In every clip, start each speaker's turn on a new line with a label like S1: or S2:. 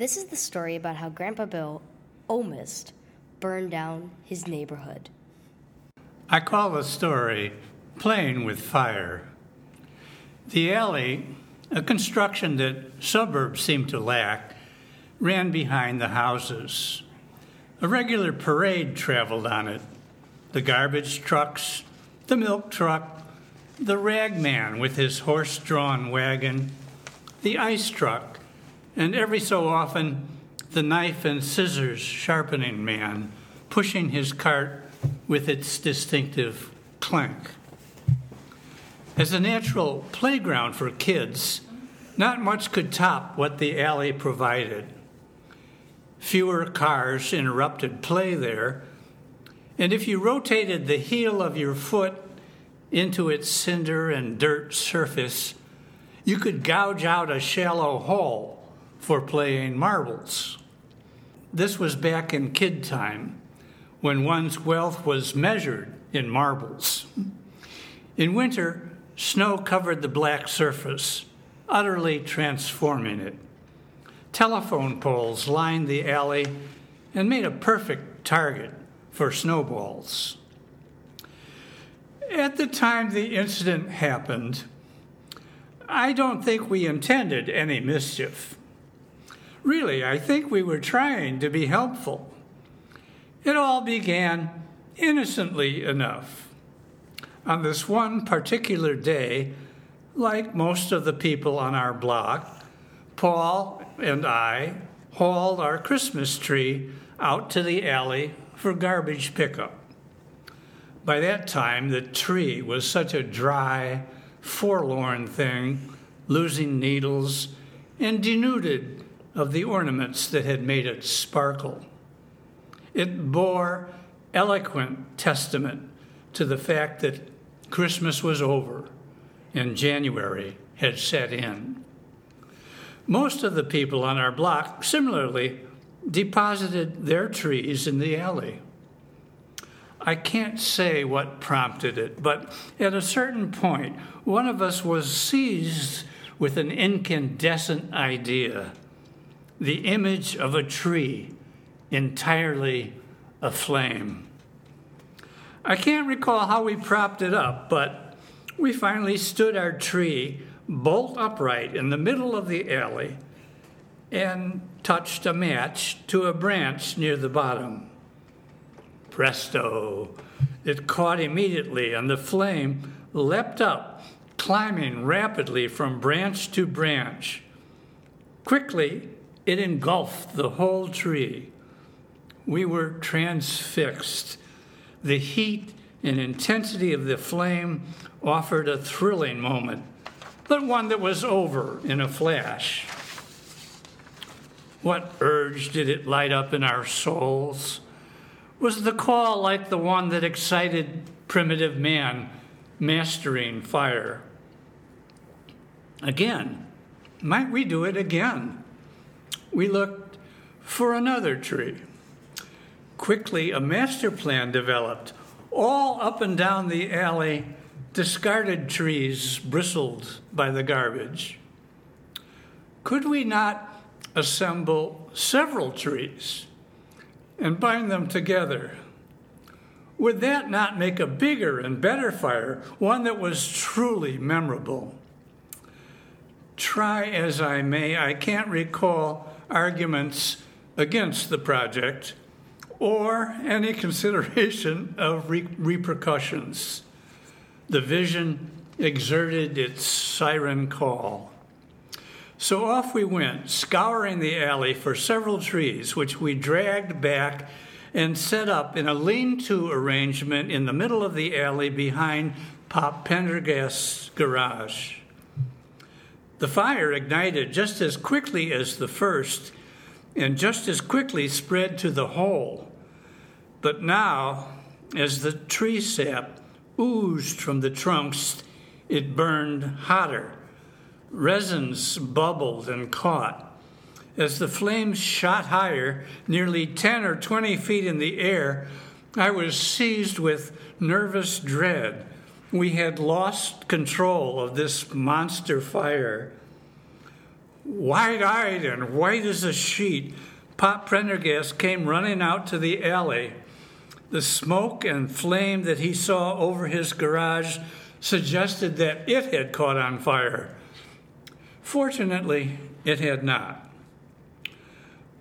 S1: This is the story about how Grandpa Bill almost burned down his neighborhood.
S2: I call the story Playing with Fire. The alley, a construction that suburbs seem to lack, ran behind the houses. A regular parade traveled on it the garbage trucks, the milk truck, the rag man with his horse drawn wagon, the ice truck, and every so often the knife and scissors sharpening man pushing his cart with its distinctive clank. As a natural playground for kids, not much could top what the alley provided. Fewer cars interrupted play there, and if you rotated the heel of your foot into its cinder and dirt surface, you could gouge out a shallow hole for playing marbles. This was back in kid time, when one's wealth was measured in marbles. In winter, snow covered the black surface, utterly transforming it. Telephone poles lined the alley and made a perfect target for snowballs. At the time the incident happened, I don't think we intended any mischief. Really, I think we were trying to be helpful. It all began innocently enough. On this one particular day, like most of the people on our block, Paul and I hauled our Christmas tree out to the alley for garbage pickup. By that time, the tree was such a dry, forlorn thing, losing needles and denuded of the ornaments that had made it sparkle. It bore eloquent testament to the fact that Christmas was over and January had set in. Most of the people on our block similarly deposited their trees in the alley. I can't say what prompted it, but at a certain point, one of us was seized with an incandescent idea the image of a tree entirely aflame. I can't recall how we propped it up, but we finally stood our tree bolt upright in the middle of the alley and touched a match to a branch near the bottom. Presto! It caught immediately, and the flame leapt up, climbing rapidly from branch to branch. Quickly, it engulfed the whole tree. We were transfixed. The heat and intensity of the flame offered a thrilling moment, but one that was over in a flash. What urge did it light up in our souls? Was the call like the one that excited primitive man mastering fire? Again, might we do it again? We looked for another tree. Quickly, a master plan developed. All up and down the alley, discarded trees bristled by the garbage. Could we not assemble several trees and bind them together. Would that not make a bigger and better fire, one that was truly memorable? Try as I may, I can't recall arguments against the project or any consideration of re- repercussions. The vision exerted its siren call. So off we went, scouring the alley for several trees, which we dragged back and set up in a lean to arrangement in the middle of the alley behind Pop Pendergast's garage. The fire ignited just as quickly as the first and just as quickly spread to the whole. But now, as the tree sap oozed from the trunks, it burned hotter Resins bubbled and caught. As the flames shot higher, nearly 10 or 20 feet in the air, I was seized with nervous dread. We had lost control of this monster fire. Wide eyed and white as a sheet, Pop Prendergast came running out to the alley. The smoke and flame that he saw over his garage suggested that it had caught on fire. Fortunately, it had not.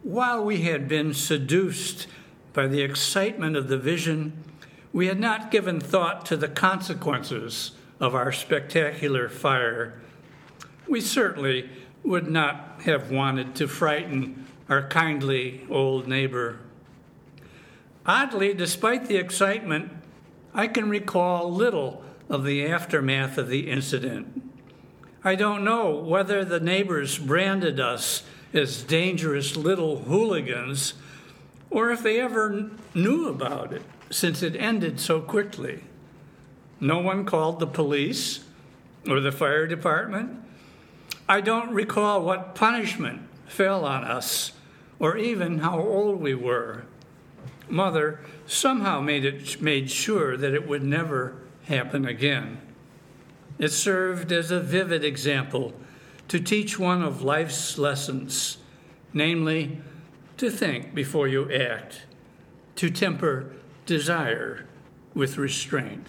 S2: While we had been seduced by the excitement of the vision, we had not given thought to the consequences of our spectacular fire. We certainly would not have wanted to frighten our kindly old neighbor. Oddly, despite the excitement, I can recall little of the aftermath of the incident. I don't know whether the neighbors branded us as dangerous little hooligans or if they ever knew about it since it ended so quickly. No one called the police or the fire department. I don't recall what punishment fell on us or even how old we were. Mother somehow made, it, made sure that it would never happen again. It served as a vivid example to teach one of life's lessons, namely, to think before you act, to temper desire with restraint.